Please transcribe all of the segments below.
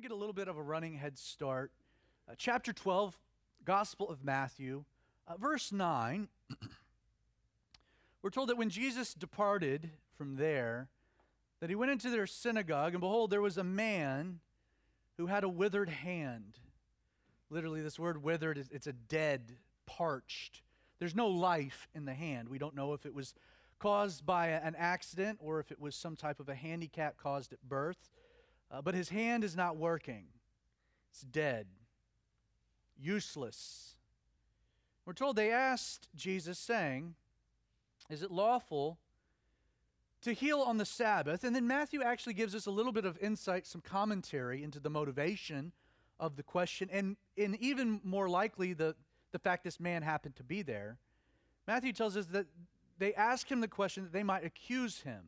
going to get a little bit of a running head start. Uh, chapter 12, Gospel of Matthew, uh, verse 9. We're told that when Jesus departed from there, that he went into their synagogue, and behold, there was a man who had a withered hand. Literally, this word withered, is, it's a dead, parched. There's no life in the hand. We don't know if it was caused by an accident or if it was some type of a handicap caused at birth. Uh, but his hand is not working, it's dead, useless. We're told they asked Jesus, saying, Is it lawful to heal on the Sabbath? And then Matthew actually gives us a little bit of insight, some commentary into the motivation of the question, and, and even more likely, the, the fact this man happened to be there. Matthew tells us that they asked him the question that they might accuse him.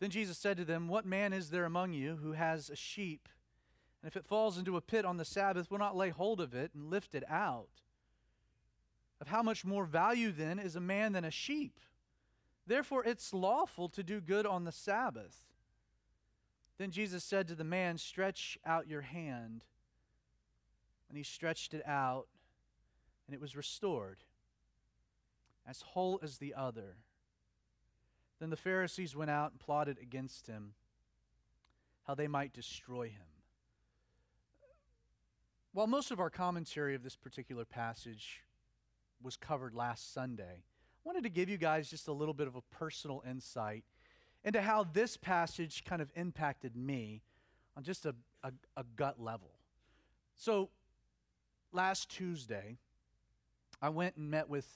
Then Jesus said to them, What man is there among you who has a sheep, and if it falls into a pit on the Sabbath, will not lay hold of it and lift it out? Of how much more value then is a man than a sheep? Therefore, it's lawful to do good on the Sabbath. Then Jesus said to the man, Stretch out your hand. And he stretched it out, and it was restored, as whole as the other. Then the Pharisees went out and plotted against him, how they might destroy him. While most of our commentary of this particular passage was covered last Sunday, I wanted to give you guys just a little bit of a personal insight into how this passage kind of impacted me on just a, a, a gut level. So, last Tuesday, I went and met with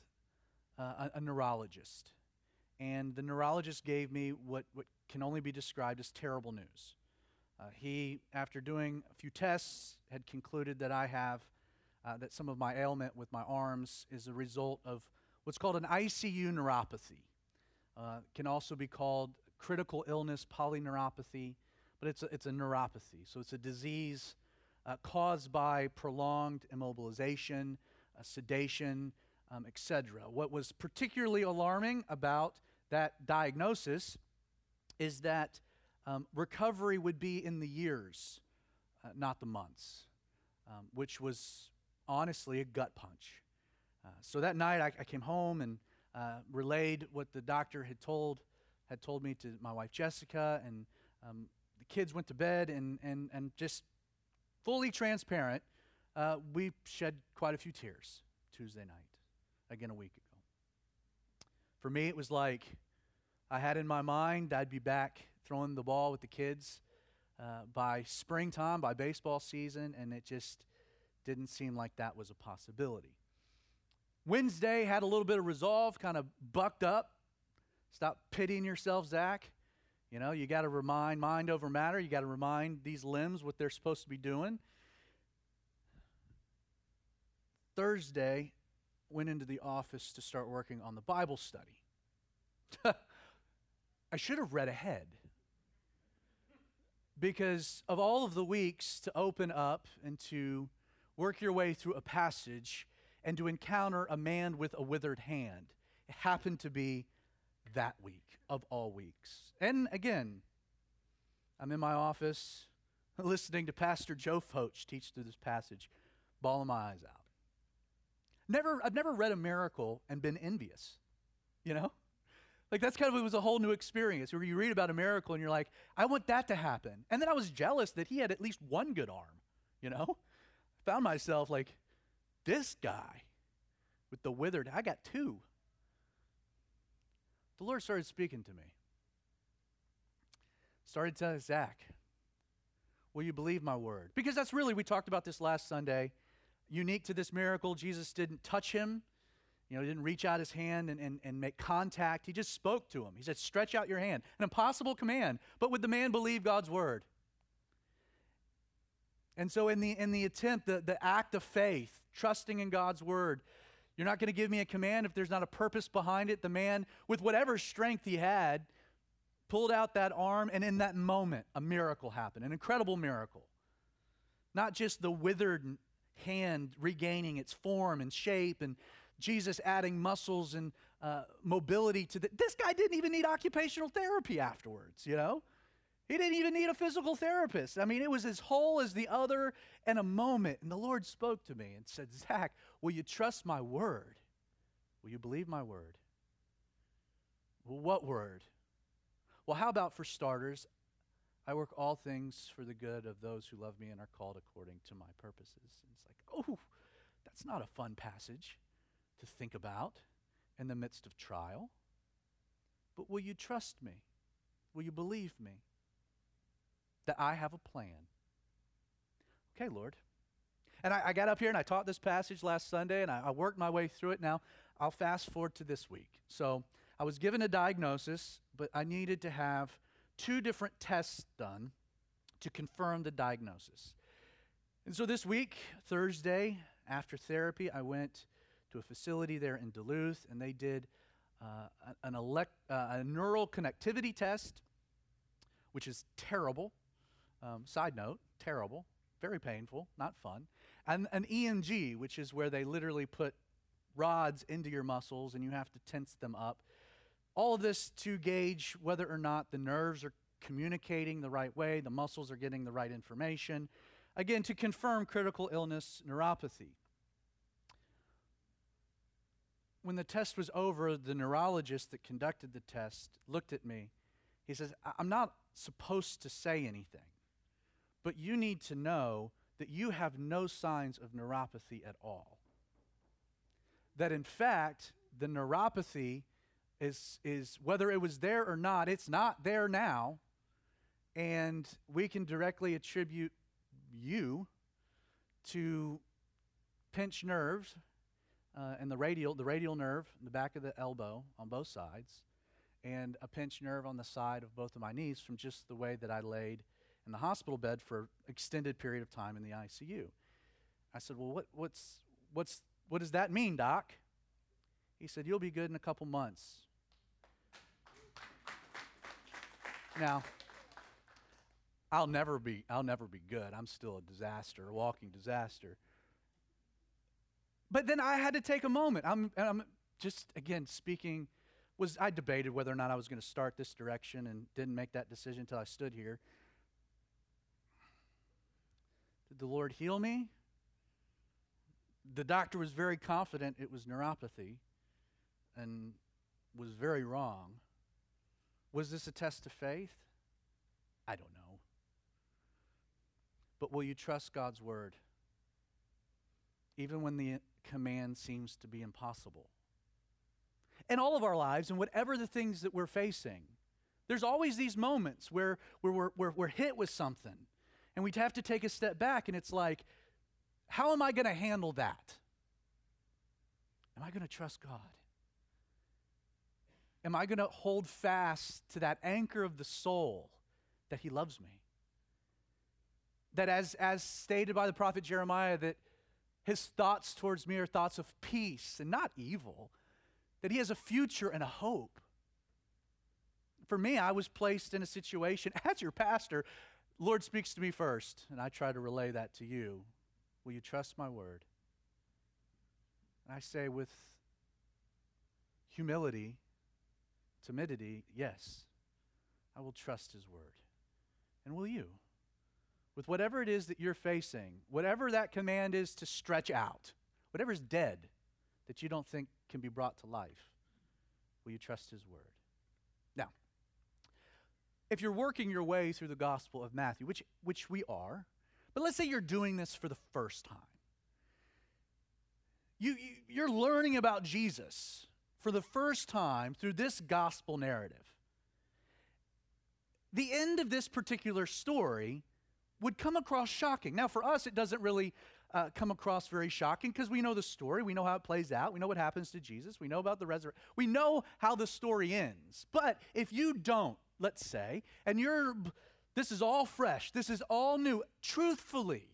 uh, a, a neurologist and the neurologist gave me what, what can only be described as terrible news. Uh, he, after doing a few tests, had concluded that I have, uh, that some of my ailment with my arms is a result of what's called an ICU neuropathy. Uh, can also be called critical illness polyneuropathy, but it's a, it's a neuropathy. So it's a disease uh, caused by prolonged immobilization, uh, sedation, um, etc. What was particularly alarming about that diagnosis is that um, recovery would be in the years, uh, not the months, um, which was honestly a gut punch. Uh, so that night I, I came home and uh, relayed what the doctor had told had told me to my wife Jessica, and um, the kids went to bed, and and and just fully transparent, uh, we shed quite a few tears Tuesday night, again a week. For me, it was like I had in my mind I'd be back throwing the ball with the kids uh, by springtime, by baseball season, and it just didn't seem like that was a possibility. Wednesday had a little bit of resolve, kind of bucked up. Stop pitying yourself, Zach. You know, you got to remind mind over matter. You got to remind these limbs what they're supposed to be doing. Thursday, went into the office to start working on the Bible study. I should have read ahead. Because of all of the weeks to open up and to work your way through a passage and to encounter a man with a withered hand, it happened to be that week of all weeks. And again, I'm in my office listening to Pastor Joe Focht teach through this passage, bawling my eyes out. Never, I've never read a miracle and been envious, you know? Like that's kind of it was a whole new experience where you read about a miracle and you're like, I want that to happen. And then I was jealous that he had at least one good arm, you know? I found myself like, this guy with the withered, I got two. The Lord started speaking to me. Started telling Zach, Will you believe my word? Because that's really, we talked about this last Sunday. Unique to this miracle, Jesus didn't touch him, you know, he didn't reach out his hand and, and, and make contact. He just spoke to him. He said, Stretch out your hand. An impossible command. But would the man believe God's word? And so, in the, in the attempt, the, the act of faith, trusting in God's word, you're not going to give me a command if there's not a purpose behind it. The man, with whatever strength he had, pulled out that arm, and in that moment, a miracle happened an incredible miracle. Not just the withered hand regaining its form and shape and Jesus adding muscles and uh, mobility to the. This guy didn't even need occupational therapy afterwards, you know? He didn't even need a physical therapist. I mean, it was as whole as the other in a moment. And the Lord spoke to me and said, Zach, will you trust my word? Will you believe my word? Well, what word? Well, how about for starters, I work all things for the good of those who love me and are called according to my purposes. And it's like, oh, that's not a fun passage to think about in the midst of trial. But will you trust me? Will you believe me that I have a plan? Okay, Lord. And I, I got up here and I taught this passage last Sunday and I, I worked my way through it. Now, I'll fast forward to this week. So I was given a diagnosis, but I needed to have two different tests done to confirm the diagnosis. And so this week, Thursday, after therapy, I went to a facility there in Duluth, and they did uh, an elect, uh, a neural connectivity test, which is terrible. Um, side note, terrible, very painful, not fun. And an EMG, which is where they literally put rods into your muscles and you have to tense them up. All of this to gauge whether or not the nerves are communicating the right way, the muscles are getting the right information. Again, to confirm critical illness neuropathy. When the test was over, the neurologist that conducted the test looked at me. He says, I'm not supposed to say anything, but you need to know that you have no signs of neuropathy at all. That in fact, the neuropathy is, is whether it was there or not, it's not there now. And we can directly attribute you to pinched nerves uh, and the radial, the radial nerve in the back of the elbow on both sides, and a pinched nerve on the side of both of my knees from just the way that I laid in the hospital bed for an extended period of time in the ICU. I said, "Well, what, what's, what's, what does that mean, doc?" He said, "You'll be good in a couple months." Now, I'll never be I'll never be good. I'm still a disaster, a walking disaster. But then I had to take a moment. I'm, I'm just again speaking was I debated whether or not I was going to start this direction and didn't make that decision until I stood here. Did the Lord heal me? The doctor was very confident it was neuropathy and was very wrong. Was this a test of faith? I don't know. But will you trust God's word? Even when the command seems to be impossible. In all of our lives, and whatever the things that we're facing, there's always these moments where, where we're, we're, we're hit with something and we'd have to take a step back, and it's like, how am I going to handle that? Am I going to trust God? Am I going to hold fast to that anchor of the soul that He loves me? that as, as stated by the prophet Jeremiah, that his thoughts towards me are thoughts of peace and not evil, that he has a future and a hope. For me, I was placed in a situation as your pastor. Lord speaks to me first, and I try to relay that to you. Will you trust my word? And I say with humility, timidity, yes, I will trust his word. And will you? with whatever it is that you're facing, whatever that command is to stretch out, whatever's dead that you don't think can be brought to life, will you trust His word? Now, if you're working your way through the Gospel of Matthew, which, which we are, but let's say you're doing this for the first time. You, you, you're learning about Jesus for the first time through this gospel narrative. The end of this particular story would come across shocking. Now, for us, it doesn't really uh, come across very shocking because we know the story. We know how it plays out. We know what happens to Jesus. We know about the resurrection. We know how the story ends. But if you don't, let's say, and you're, this is all fresh, this is all new, truthfully,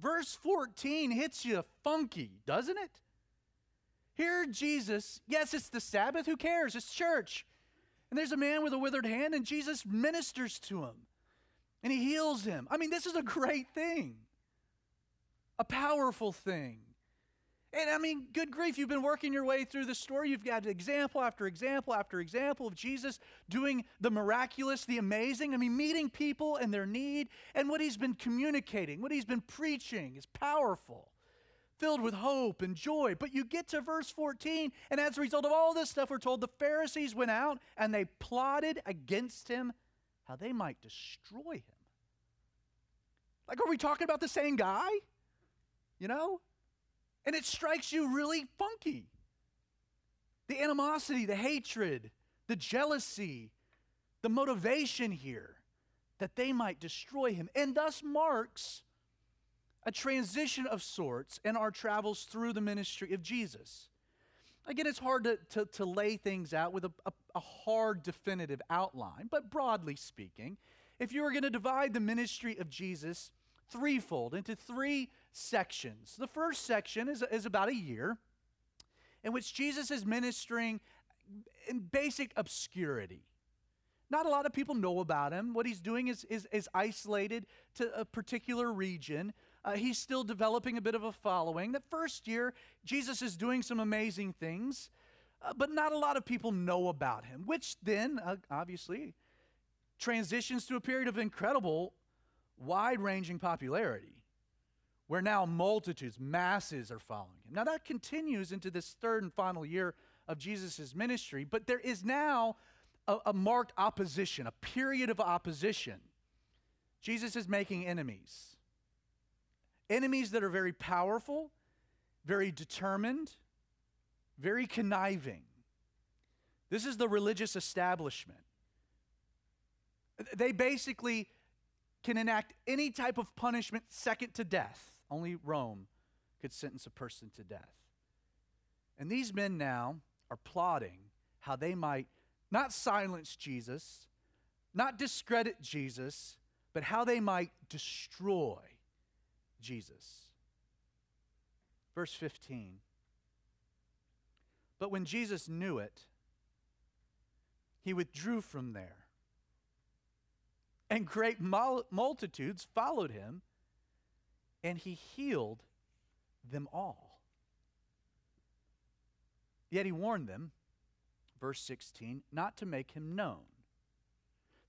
verse 14 hits you funky, doesn't it? Here, Jesus, yes, it's the Sabbath, who cares? It's church. And there's a man with a withered hand, and Jesus ministers to him and he heals him. I mean, this is a great thing, a powerful thing. And I mean, good grief, you've been working your way through the story. You've got example after example after example of Jesus doing the miraculous, the amazing. I mean, meeting people and their need, and what he's been communicating, what he's been preaching is powerful, filled with hope and joy. But you get to verse 14, and as a result of all this stuff, we're told the Pharisees went out and they plotted against him how they might destroy him. Like, are we talking about the same guy? You know? And it strikes you really funky. The animosity, the hatred, the jealousy, the motivation here that they might destroy him, and thus marks a transition of sorts in our travels through the ministry of Jesus. Again, it's hard to, to, to lay things out with a, a, a hard, definitive outline, but broadly speaking, if you were going to divide the ministry of Jesus threefold into three sections. The first section is, is about a year in which Jesus is ministering in basic obscurity. Not a lot of people know about him. What he's doing is, is, is isolated to a particular region. Uh, he's still developing a bit of a following. The first year, Jesus is doing some amazing things, uh, but not a lot of people know about him, which then, uh, obviously, transitions to a period of incredible, wide ranging popularity where now multitudes, masses are following him. Now that continues into this third and final year of Jesus' ministry, but there is now a, a, marked opposition, a period of opposition. Jesus is making enemies. Enemies that are very powerful, very determined, very conniving. This is the religious establishment. They basically can enact any type of punishment second to death. Only Rome could sentence a person to death. And these men now are plotting how they might not silence Jesus, not discredit Jesus, but how they might destroy Jesus. Verse 15. But when Jesus knew it, he withdrew from there. And great multitudes followed him and he healed them all. Yet he warned them, verse 16, not to make him known,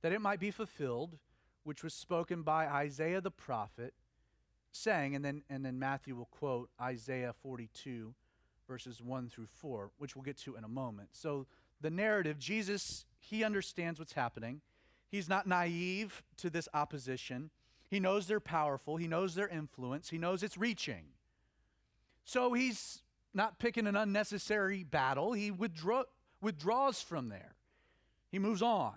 that it might be fulfilled, which was spoken by Isaiah the prophet, saying, and then, and then Matthew will quote Isaiah 42, verses 1 through 4, which we'll get to in a moment. So the narrative, Jesus, he understands what's happening. He's not naive to this opposition. He knows they're powerful, he knows their influence, he knows it's reaching. So he's not picking an unnecessary battle, he withdraw, withdraws from there. He moves on.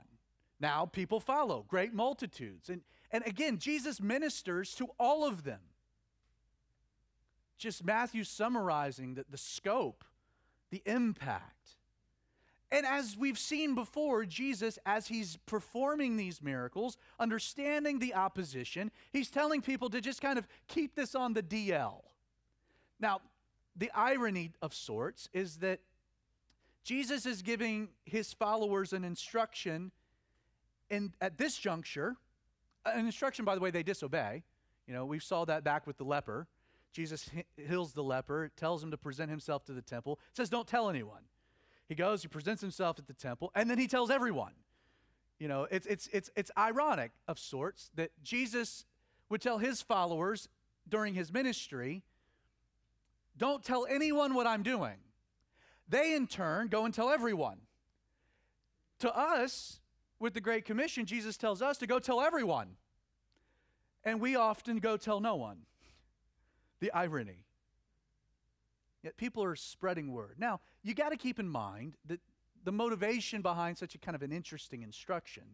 Now people follow, great multitudes. And, and again, Jesus ministers to all of them. Just Matthew summarizing the, the scope, the impact. And as we've seen before, Jesus, as he's performing these miracles, understanding the opposition, he's telling people to just kind of keep this on the DL. Now, the irony of sorts is that Jesus is giving his followers an instruction and at this juncture, an instruction, by the way, they disobey. You know, we saw that back with the leper. Jesus heals the leper, tells him to present himself to the temple, says, Don't tell anyone. He goes, he presents himself at the temple, and then he tells everyone. You know, it's, it's, it's, it's ironic of sorts that Jesus would tell his followers during his ministry, don't tell anyone what I'm doing. They, in turn, go and tell everyone. To us, with the Great Commission, Jesus tells us to go tell everyone. And we often go tell no one. The irony. Yet people are spreading word. Now, you got to keep in mind that the motivation behind such a kind of an interesting instruction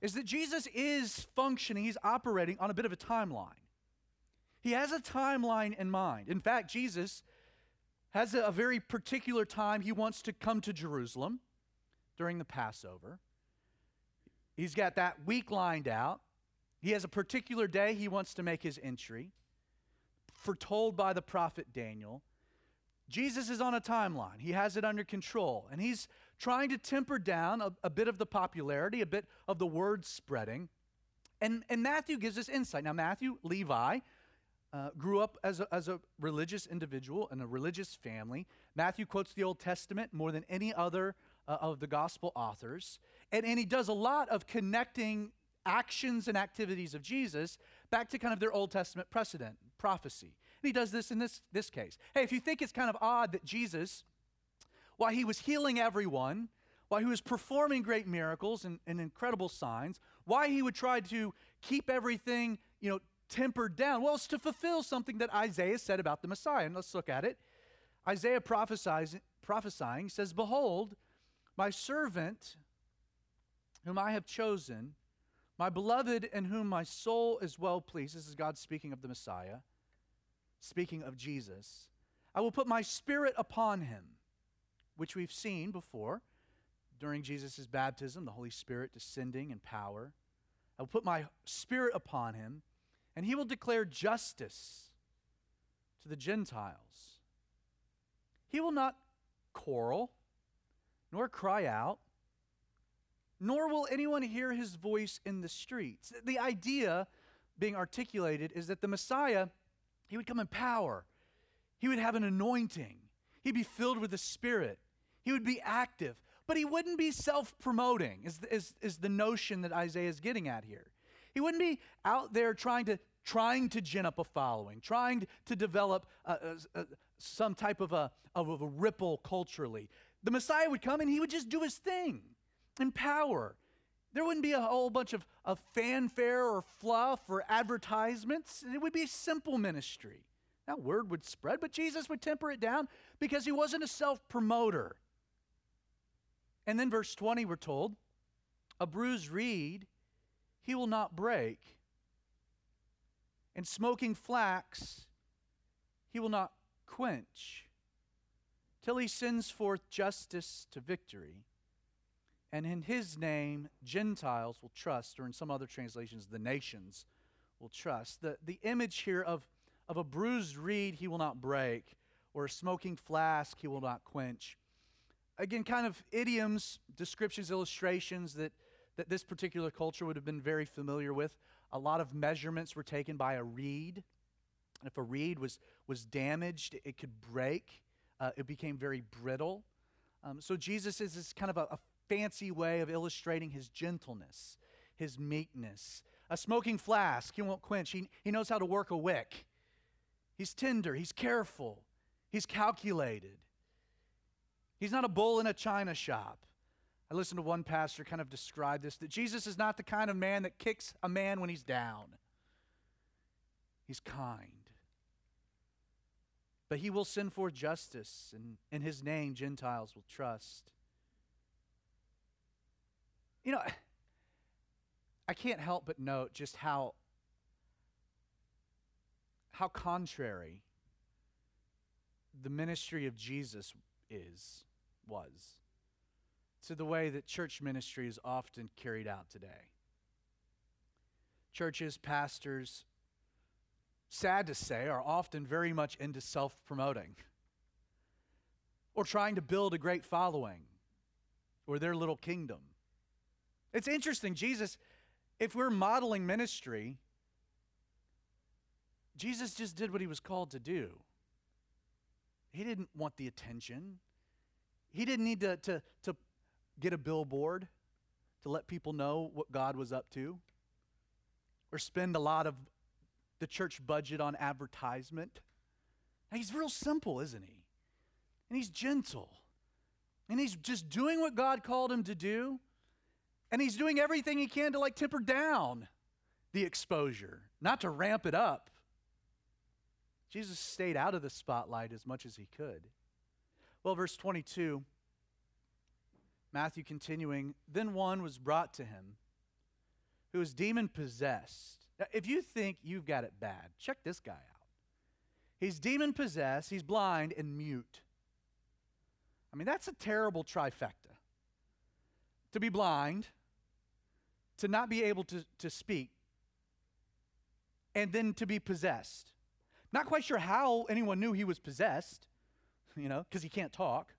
is that Jesus is functioning, he's operating on a bit of a timeline. He has a timeline in mind. In fact, Jesus has a, a very particular time he wants to come to Jerusalem during the Passover. He's got that week lined out. He has a particular day he wants to make his entry, foretold by the prophet Daniel. Jesus is on a timeline. He has it under control. And he's trying to temper down a, a, bit of the popularity, a bit of the word spreading. And, and Matthew gives us insight. Now, Matthew, Levi, uh, grew up as a, as a religious individual in a religious family. Matthew quotes the Old Testament more than any other uh, of the gospel authors. And, and he does a lot of connecting actions and activities of Jesus back to kind of their Old Testament precedent, prophecy. And he does this in this, this case. Hey, if you think it's kind of odd that Jesus, while he was healing everyone, while he was performing great miracles and, and incredible signs, why he would try to keep everything, you know, tempered down. Well, it's to fulfill something that Isaiah said about the Messiah. And let's look at it. Isaiah prophesies, prophesying says, Behold, my servant, whom I have chosen, my beloved in whom my soul is well pleased. This is God speaking of the Messiah, speaking of Jesus. I will put my spirit upon him, which we've seen before during Jesus' baptism, the Holy Spirit descending in power. I will put my spirit upon him, and he will declare justice to the Gentiles. He will not quarrel, nor cry out, nor will anyone hear his voice in the streets. The idea being articulated is that the Messiah, he would come in power, he would have an anointing, he'd be filled with the Spirit, he would be active but he wouldn't be self promoting, is, is, is the notion that Isaiah is getting at here. He wouldn't be out there trying to trying to gin up a following, trying to develop some type of a, of a ripple culturally. The Messiah would come and he would just do his thing in power. There wouldn't be a whole bunch of, of fanfare or fluff or advertisements. It would be a simple ministry. That word would spread, but Jesus would temper it down because he wasn't a self promoter. And then, verse 20, we're told, a bruised reed he will not break, and smoking flax he will not quench, till he sends forth justice to victory. And in his name, Gentiles will trust, or in some other translations, the nations will trust. The, the image here of, of a bruised reed he will not break, or a smoking flask he will not quench again, kind of idioms, descriptions, illustrations that, that this particular culture would have been very familiar with. A lot of measurements were taken by a reed. And If a reed was, was damaged, it could break, uh, it became very brittle. Um, so Jesus is this kind of a, a fancy way of illustrating his gentleness, his meekness. A smoking flask, he won't quench. He, he knows how to work a wick. He's tender, he's careful, he's calculated. He's not a bull in a china shop. I listened to one pastor kind of describe this that Jesus is not the kind of man that kicks a man when he's down. He's kind. But he will send forth justice, and in his name, Gentiles will trust. You know, I can't help but note just how, how contrary the ministry of Jesus is was to the way that church ministry is often carried out today. Churches, pastors, sad to say, are often very much into self promoting or trying to build a great following or their little kingdom. It's interesting, Jesus, if we're modeling ministry, Jesus just did what he was called to do. He didn't want the attention. He didn't need to, to, to get a billboard to let people know what God was up to or spend a lot of the church budget on advertisement. He's real simple, isn't he? And he's gentle. And he's just doing what God called him to do. And he's doing everything he can to like temper down the exposure, not to ramp it up. Jesus stayed out of the spotlight as much as he could. Well, verse 22, Matthew continuing, then one was brought to him who was demon possessed. Now, if you think you've got it bad, check this guy out. He's demon possessed, he's blind, and mute. I mean, that's a terrible trifecta. To be blind, to not be able to, to speak, and then to be possessed. Not quite sure how anyone knew he was possessed you know, because he can't talk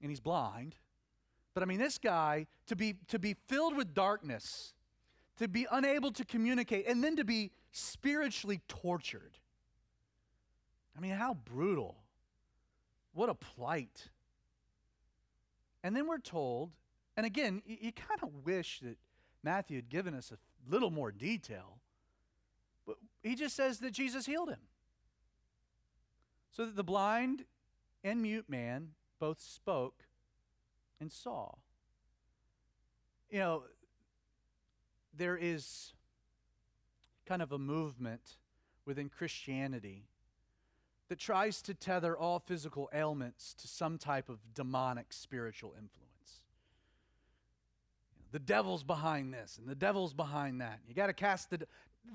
and he's blind. But I mean, this guy, to be, to be filled with darkness, to be unable to communicate, and then to be spiritually tortured. I mean, how brutal. What a plight. And then we're told, and again, you, you kind of wish that Matthew had given us a little more detail, but he just says that Jesus healed him. So that the blind and mute man both spoke and saw. You know, there is kind of a movement within Christianity that tries to tether all physical ailments to some type of demonic spiritual influence. The devil's behind this and the devil's behind that. You got to cast the. De-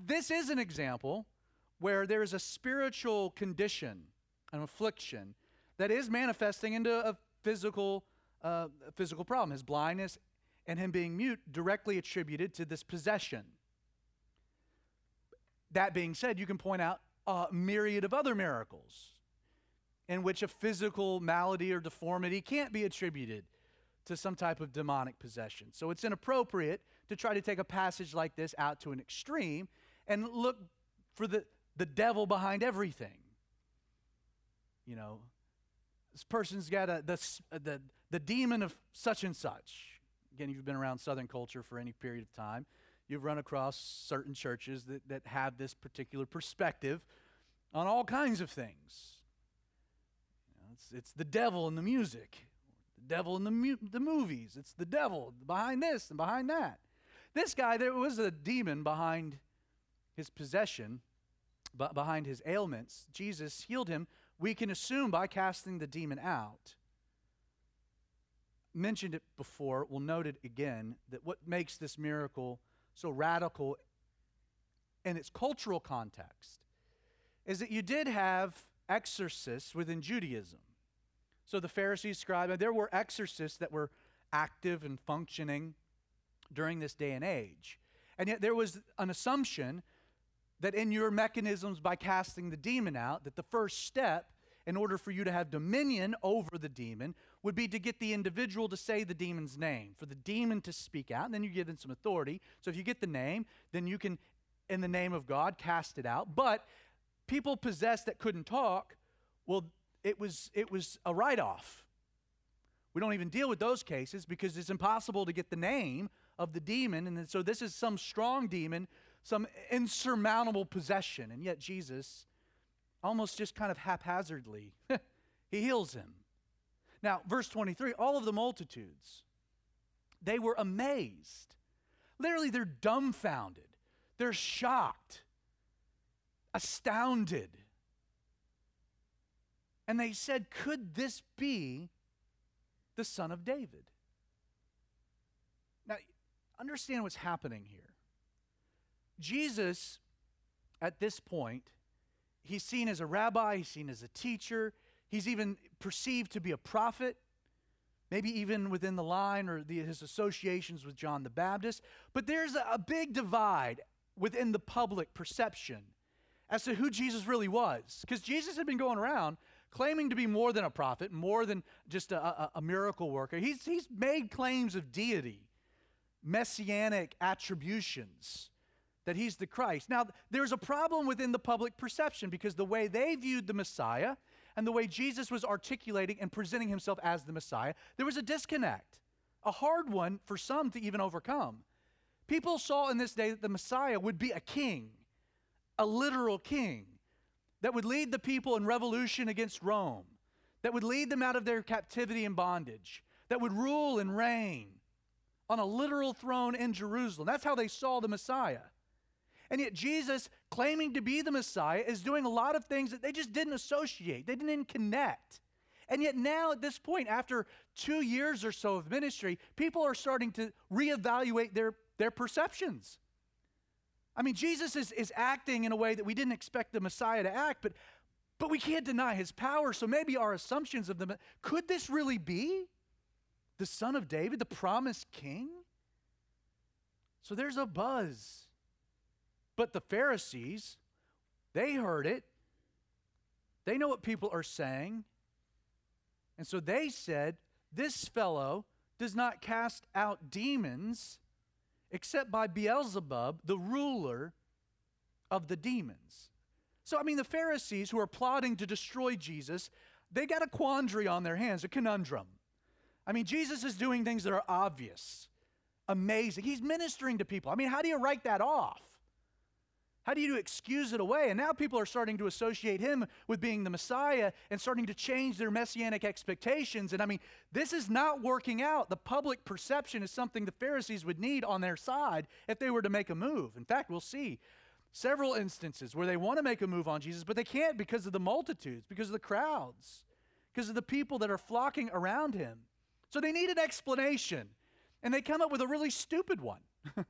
this is an example where there is a spiritual condition, an affliction, that is manifesting into a physical, uh, physical problem. His blindness and him being mute directly attributed to this possession. That being said, you can point out a myriad of other miracles in which a physical malady or deformity can't be attributed to some type of demonic possession. So it's inappropriate to try to take a passage like this out to an extreme and look for the, the devil behind everything. You know, this person's got a, the, uh, the, the demon of such and such. Again, if you've been around Southern culture for any period of time you've run across certain churches that, that have this particular perspective on all kinds of things. You know, it's, it's the devil in the music, devil in the, mu- the movies, it's the devil behind this and behind that. This guy, there was a demon behind his possession, but behind his ailments. Jesus healed him, we can assume, by casting the demon out mentioned it before, we'll note it again, that what makes this miracle so radical in its cultural context is that you did have exorcists within Judaism. So the Pharisees, scribes, there were exorcists that were active and functioning during this day and age. And yet there was an assumption that in your mechanisms by casting the demon out, that the first step in order for you to have dominion over the demon would be to get the individual to say the demon's name, for the demon to speak out, and then you give them some authority. So if you get the name, then you can, in the name of God, cast it out. But people possessed that couldn't talk, well, it was, it was a write off. We don't even deal with those cases because it's impossible to get the name of the demon. And so this is some strong demon, some insurmountable possession. And yet Jesus, almost just kind of haphazardly, he heals him. Now, verse 23 all of the multitudes, they were amazed. Literally, they're dumbfounded, they're shocked, astounded. And they said, Could this be the son of David? Now, understand what's happening here. Jesus, at this point, he's seen as a rabbi, he's seen as a teacher, He's even perceived to be a prophet, maybe even within the line or the, his associations with John the Baptist. But there's a, a big divide within the public perception as to who Jesus really was. Because Jesus had been going around claiming to be more than a prophet, more than just a, a, a, miracle worker. He's, he's made claims of deity, messianic attributions, that he's the Christ. Now, there's a problem within the public perception because the way they viewed the Messiah and the way Jesus was articulating and presenting himself as the Messiah, there was a disconnect, a hard one for some to even overcome. People saw in this day that the Messiah would be a king, a literal king, that would lead the people in revolution against Rome, that would lead them out of their captivity and bondage, that would rule and reign on a literal throne in Jerusalem. That's how they saw the Messiah. And yet, Jesus, claiming to be the Messiah, is doing a lot of things that they just didn't associate, they didn't connect. And yet, now at this point, after two years or so of ministry, people are starting to reevaluate their, their perceptions. I mean, Jesus is, is acting in a way that we didn't expect the Messiah to act, but, but we can't deny his power. So maybe our assumptions of them could this really be the son of David, the promised king? So there's a buzz but the Pharisees, they heard it. They know what people are saying. And so they said, This fellow does not cast out demons except by Beelzebub, the ruler of the demons. So, I mean, the Pharisees who are plotting to destroy Jesus, they got a quandary on their hands, a conundrum. I mean, Jesus is doing things that are obvious, amazing. He's ministering to people. I mean, how do you write that off? How do you excuse it away? And now people are starting to associate him with being the Messiah and starting to change their messianic expectations. And I mean, this is not working out. The public perception is something the Pharisees would need on their side if they were to make a move. In fact, we'll see several instances where they want to make a move on Jesus, but they can't because of the multitudes, because of the crowds, because of the people that are flocking around him. So they need an explanation. And they come up with a really stupid one.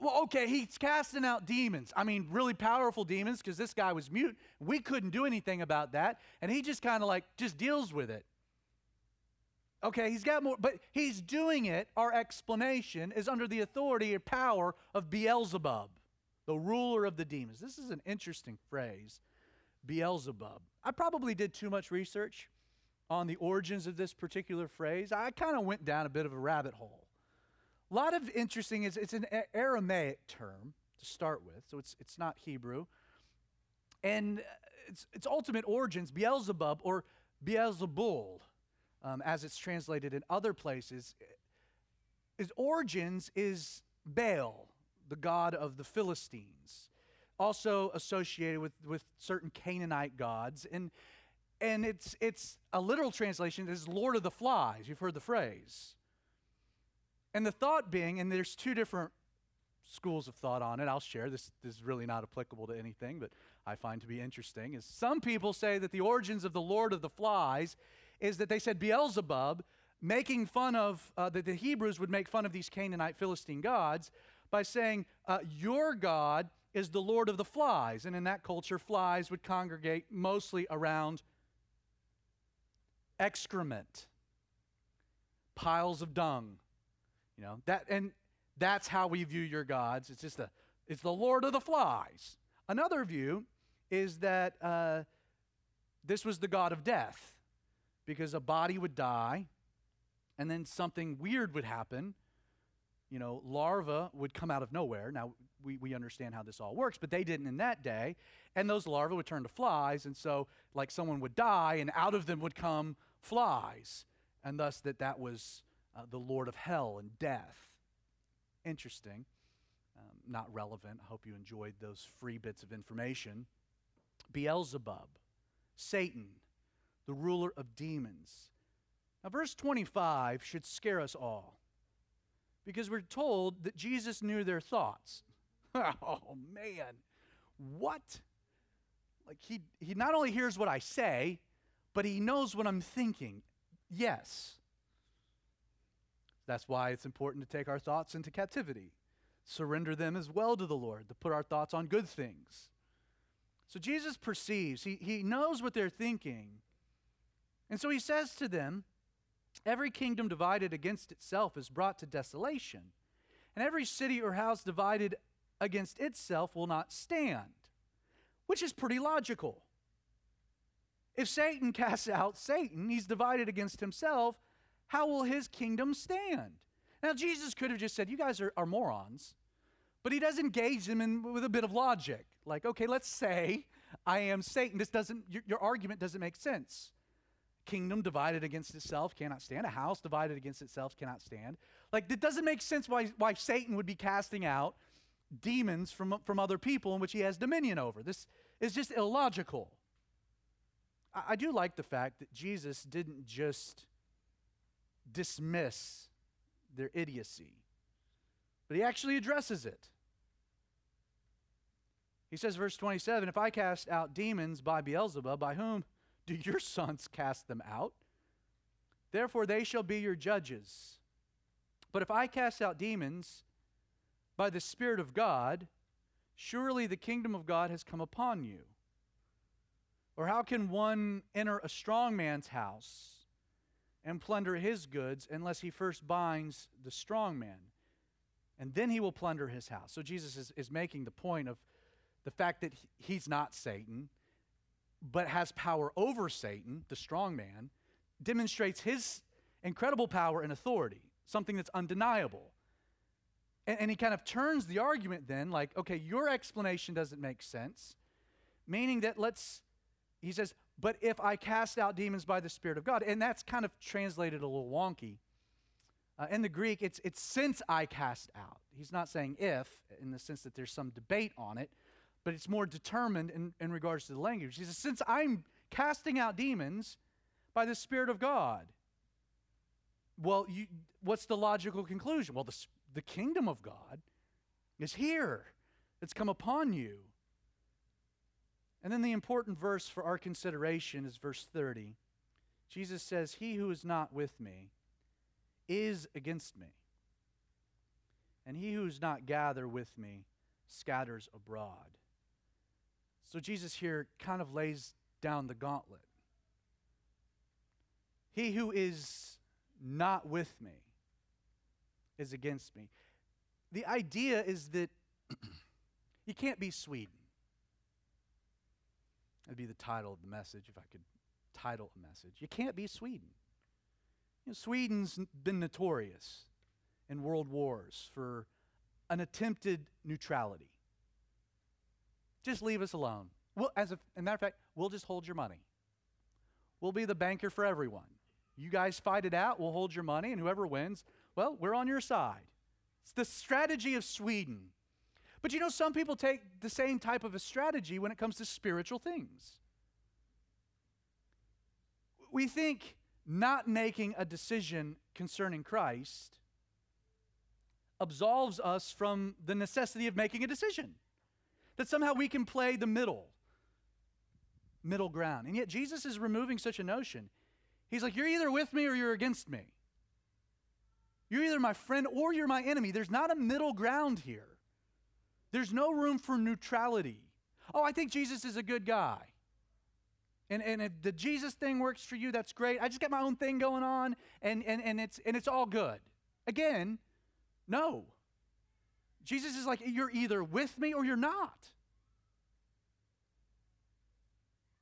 well, okay, he's casting out demons. I mean, really powerful demons because this guy was mute. We couldn't do anything about that. And he just kind of like just deals with it. Okay, he's got more, but he's doing it. Our explanation is under the authority or power of Beelzebub, the ruler of the demons. This is an interesting phrase, Beelzebub. I probably did too much research on the origins of this particular phrase. I kind of went down a bit of a rabbit hole. A lot of interesting is it's an Aramaic term to start with, so it's it's not Hebrew. And its its ultimate origins, Beelzebub or Beelzebul, um, as it's translated in other places, its origins is Baal, the god of the Philistines, also associated with, with certain Canaanite gods. And, and it's, it's a literal translation is Lord of the Flies. You've heard the phrase. And the thought being, and there's two different schools of thought on it. I'll share. This, this is really not applicable to anything, but I find to be interesting. Is some people say that the origins of the Lord of the Flies is that they said Beelzebub, making fun of uh, that the Hebrews would make fun of these Canaanite Philistine gods by saying, uh, "Your God is the Lord of the flies," and in that culture, flies would congregate mostly around excrement, piles of dung you know, that and that's how we view your gods. It's just a it's the Lord of the flies. Another view is that uh, this was the God of death because a body would die and then something weird would happen. You know, larvae would come out of nowhere. Now, we, we understand how this all works, but they didn't in that day. And those larvae would turn to flies. And so, like, someone would die, and out of them would come flies. And thus, that that was uh, the Lord of hell and death. Interesting. Um, not relevant. I hope you enjoyed those free bits of information. Beelzebub, Satan, the ruler of demons. Now, verse 25 should scare us all because we're told that Jesus knew their thoughts. oh, man. What? Like, he, he not only hears what I say, but he knows what I'm thinking. Yes. That's why it's important to take our thoughts into captivity, surrender them as well to the Lord, to put our thoughts on good things. So Jesus perceives, he, he knows what they're thinking. And so he says to them, Every kingdom divided against itself is brought to desolation, and every city or house divided against itself will not stand, which is pretty logical. If Satan casts out Satan, he's divided against himself how will his kingdom stand? Now, Jesus could have just said, You guys are, are morons, but he does engage them in, with a bit of logic. Like, okay, let's say I am Satan. This doesn't, your, your argument doesn't make sense. Kingdom divided against itself cannot stand. A house divided against itself cannot stand. Like, it doesn't make sense why, why Satan would be casting out demons from, from other people in which he has dominion over. This is just illogical. I, I do like the fact that Jesus didn't just dismiss their idiocy, but he actually addresses it. He says, verse 27 If I cast out demons by Beelzebub, by whom do your sons cast them out? Therefore, they shall be your judges. But if I cast out demons by the Spirit of God, surely the kingdom of God has come upon you. Or how can one enter a strong man's house? And plunder his goods unless he first binds the strong man. And then he will plunder his house. So Jesus is, is making the point of the fact that he's not Satan, but has power over Satan, the strong man, demonstrates his incredible power and authority, something that's undeniable. And, and he kind of turns the argument then, like, okay, your explanation doesn't make sense. Meaning that let's, he says, but if I cast out demons by the Spirit of God, and that's kind of translated a little wonky. Uh, in the Greek, it's, it's since I cast out. He's not saying if, in the sense that there's some debate on it, but it's more determined in, in regards to the language. He says, since I'm casting out demons by the Spirit of God, well, you, what's the logical conclusion? Well, the, the kingdom of God is here, it's come upon you. And then the important verse for our consideration is verse 30. Jesus says, He who is not with me is against me, and he who is not gather with me scatters abroad. So Jesus here kind of lays down the gauntlet. He who is not with me is against me. The idea is that you can't be Sweden. That'd be the title of the message if I could title a message. You can't be Sweden. You know, Sweden's been notorious in world wars for an attempted neutrality. Just leave us alone. Well, as a, a matter of fact, we'll just hold your money. We'll be the banker for everyone. You guys fight it out, we'll hold your money, and whoever wins, well, we're on your side. It's the strategy of Sweden. But you know, some people take the same type of a strategy when it comes to spiritual things. We think not making a decision concerning Christ absolves us from the necessity of making a decision. That somehow we can play the middle, middle ground. And yet Jesus is removing such a notion. He's like, You're either with me or you're against me. You're either my friend or you're my enemy. There's not a middle ground here. There's no room for neutrality. Oh, I think Jesus is a good guy. And, and if the Jesus thing works for you, that's great. I just got my own thing going on, and, and, and, it's, and it's all good. Again, no. Jesus is like, you're either with me or you're not.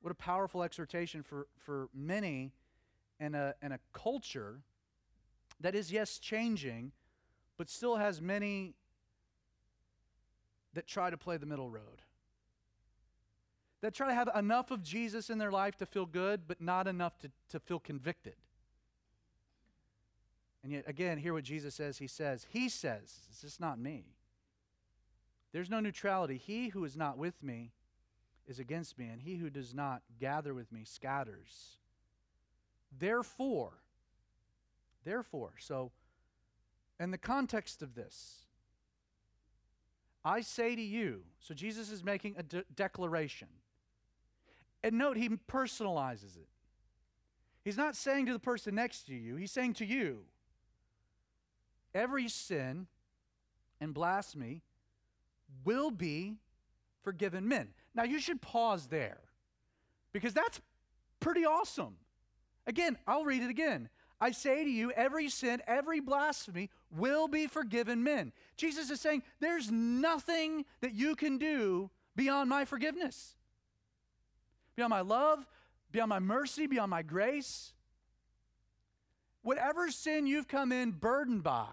What a powerful exhortation for, for many in a, in a culture that is, yes, changing, but still has many that try to play the middle road. That try to have enough of Jesus in their life to feel good, but not enough to, to feel convicted. And yet, again, hear what Jesus says. He says, He says, this is not me. There's no neutrality. He who is not with me is against me, and he who does not gather with me scatters. Therefore, therefore, so in the context of this, I say to you, so Jesus is making a de- declaration. And note, he personalizes it. He's not saying to the person next to you, he's saying to you, every sin and blasphemy will be forgiven men. Now, you should pause there because that's pretty awesome. Again, I'll read it again. I say to you, every sin, every blasphemy will be forgiven men. Jesus is saying, there's nothing that you can do beyond my forgiveness, beyond my love, beyond my mercy, beyond my grace. Whatever sin you've come in burdened by,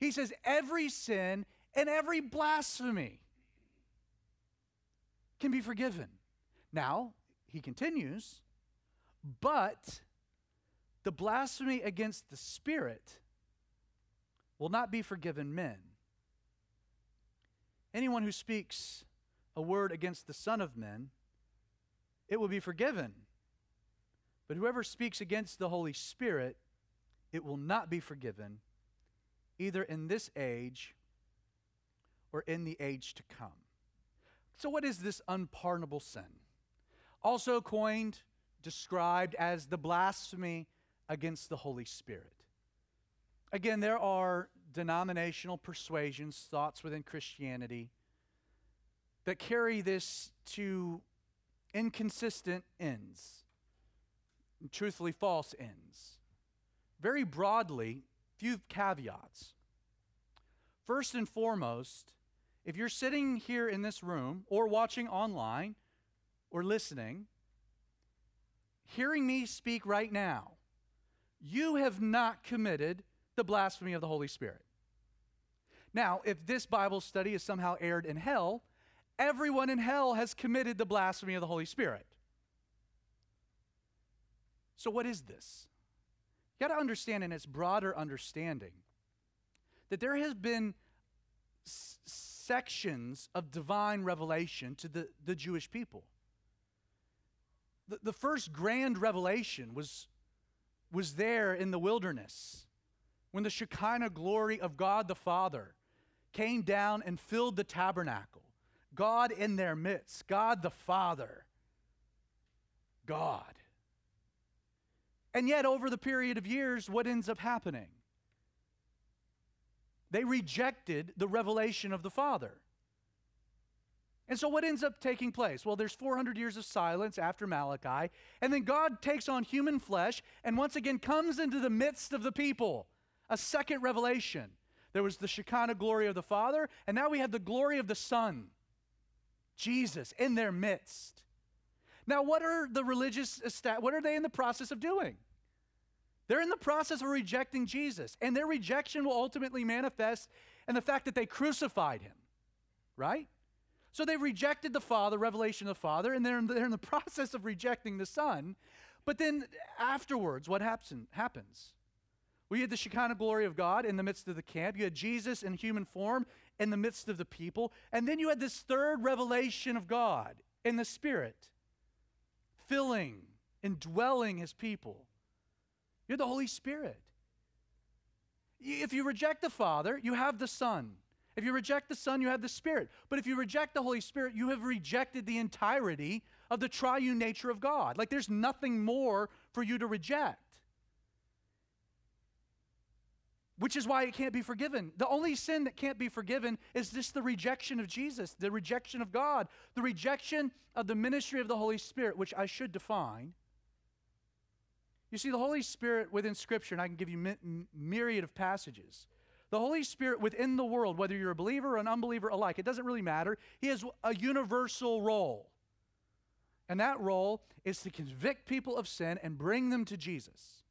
he says, every sin and every blasphemy can be forgiven. Now, he continues, but the blasphemy against the Spirit will not be forgiven men. Anyone who speaks a word against the Son of Men, it will be forgiven. But whoever speaks against the Holy Spirit, it will not be forgiven, either in this age or in the age to come. So, what is this unpardonable sin? Also coined, described as the blasphemy against the Holy Spirit. Again, there are denominational persuasions, thoughts within Christianity that carry this to inconsistent ends, truthfully false ends. Very broadly, few caveats. First and foremost, if you're sitting here in this room or watching online or listening, hearing me speak right now, you have not committed the blasphemy of the Holy Spirit. Now, if this Bible study is somehow aired in hell, everyone in hell has committed the blasphemy of the Holy Spirit. So, what is this? You got to understand in its broader understanding that there has been s- sections of divine revelation to the, the Jewish people. The, the first grand revelation was, was there in the wilderness when the Shekinah glory of God the Father came down and filled the tabernacle. God in their midst, God the Father, God. And yet, over the period of years, what ends up happening? They rejected the revelation of the Father. And so, what ends up taking place? Well, there's 400 years of silence after Malachi, and then God takes on human flesh and once again comes into the midst of the people. A second revelation. There was the Shekinah glory of the Father, and now we have the glory of the Son, Jesus, in their midst. Now, what are the religious, what are they in the process of doing? They're in the process of rejecting Jesus, and their rejection will ultimately manifest in the fact that they crucified him, right? So they rejected the Father, revelation of the Father, and they're in, they're in the process of rejecting the Son. But then afterwards, what happen, happens? We had the Shekinah glory of God in the midst of the camp. You had Jesus in human form in the midst of the people. And then you had this third revelation of God in the Spirit, filling, and dwelling his people. You're the Holy Spirit. If you reject the Father, you have the Son. If you reject the Son, you have the Spirit. But if you reject the Holy Spirit, you have rejected the entirety of the triune nature of God. Like there's nothing more for you to reject. Which is why it can't be forgiven. The only sin that can't be forgiven is just the rejection of Jesus, the rejection of God, the rejection of the ministry of the Holy Spirit, which I should define. You see, the Holy Spirit within Scripture, and I can give you my, myriad of passages. The Holy Spirit within the world, whether you're a believer or an unbeliever alike, it doesn't really matter. He has a universal role. And that role is to convict people of sin and bring them to Jesus.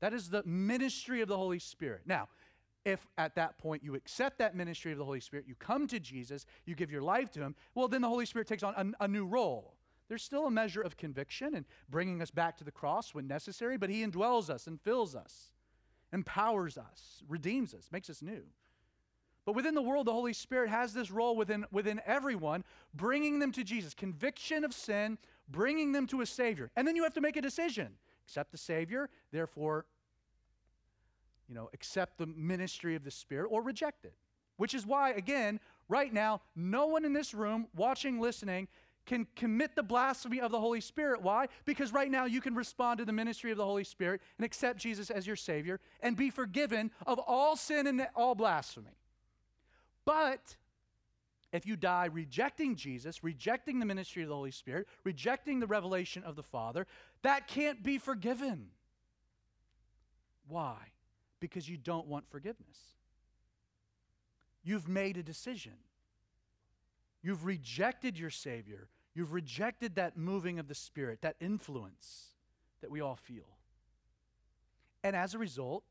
That is the ministry of the Holy Spirit. Now, if at that point you accept that ministry of the Holy Spirit, you come to Jesus, you give your life to Him, well, then the Holy Spirit takes on a, a new role. There's still a measure of conviction and bringing us back to the cross when necessary, but He indwells us and fills us, empowers us, redeems us, makes us new. But within the world, the Holy Spirit has this role within, within everyone, bringing them to Jesus, conviction of sin, bringing them to a Savior. And then you have to make a decision accept the Savior, therefore, you know, accept the ministry of the Spirit, or reject it. Which is why, again, right now, no one in this room, watching, listening, can commit the blasphemy of the Holy Spirit. Why? Because right now you can respond to the ministry of the Holy Spirit and accept Jesus as your Savior and be forgiven of all sin and all blasphemy. But if you die rejecting Jesus, rejecting the ministry of the Holy Spirit, rejecting the revelation of the Father, that can't be forgiven. Why? Because you don't want forgiveness. You've made a decision. You've rejected your Savior. You've rejected that moving of the Spirit, that influence that we all feel. And as a result,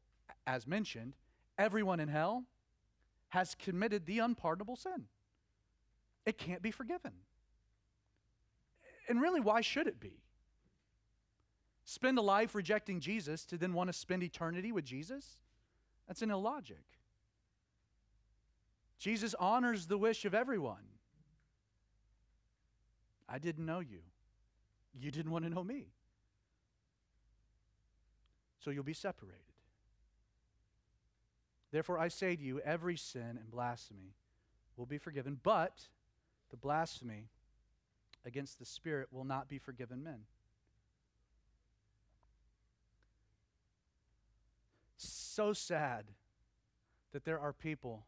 as mentioned, everyone in hell has committed the unpardonable sin. It can't be forgiven. And really, why should it be? Spend a life rejecting Jesus to then want to spend eternity with Jesus? That's an illogic. Jesus honors the wish of everyone. I didn't know you. You didn't want to know me. So you'll be separated. Therefore, I say to you, every sin and blasphemy will be forgiven, but the blasphemy against the Spirit will not be forgiven men. So sad that there are people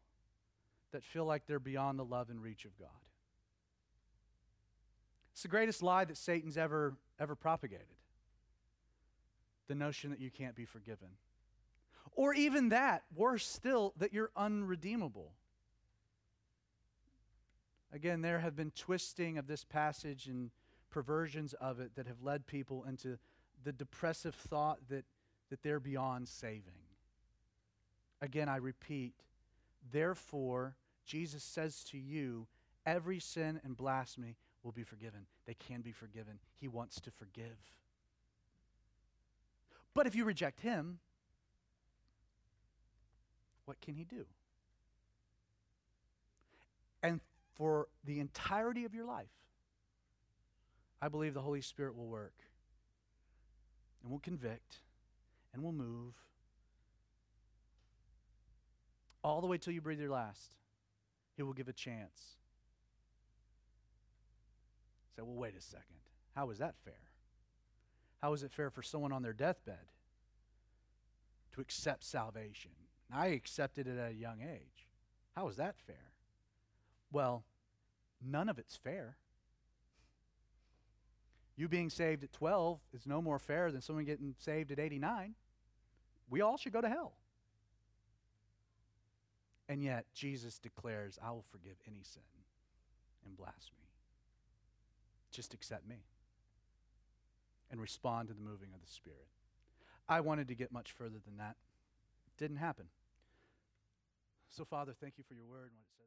that feel like they're beyond the love and reach of God. It's the greatest lie that Satan's ever, ever propagated the notion that you can't be forgiven. Or even that, worse still, that you're unredeemable. Again, there have been twisting of this passage and perversions of it that have led people into the depressive thought that, that they're beyond saving. Again, I repeat, therefore, Jesus says to you, every sin and blasphemy will be forgiven. They can be forgiven. He wants to forgive. But if you reject him, what can he do? And for the entirety of your life, I believe the Holy Spirit will work and will convict and will move all the way till you breathe your last. He will give a chance. Say, well, wait a second. How is that fair? How is it fair for someone on their deathbed to accept salvation? I accepted it at a young age. How is that fair? Well, none of it's fair. You being saved at 12 is no more fair than someone getting saved at 89. We all should go to hell. And yet, Jesus declares, I will forgive any sin and blasphemy. Just accept me and respond to the moving of the Spirit. I wanted to get much further than that. It Didn't happen. So, Father, thank you for your word and what it says.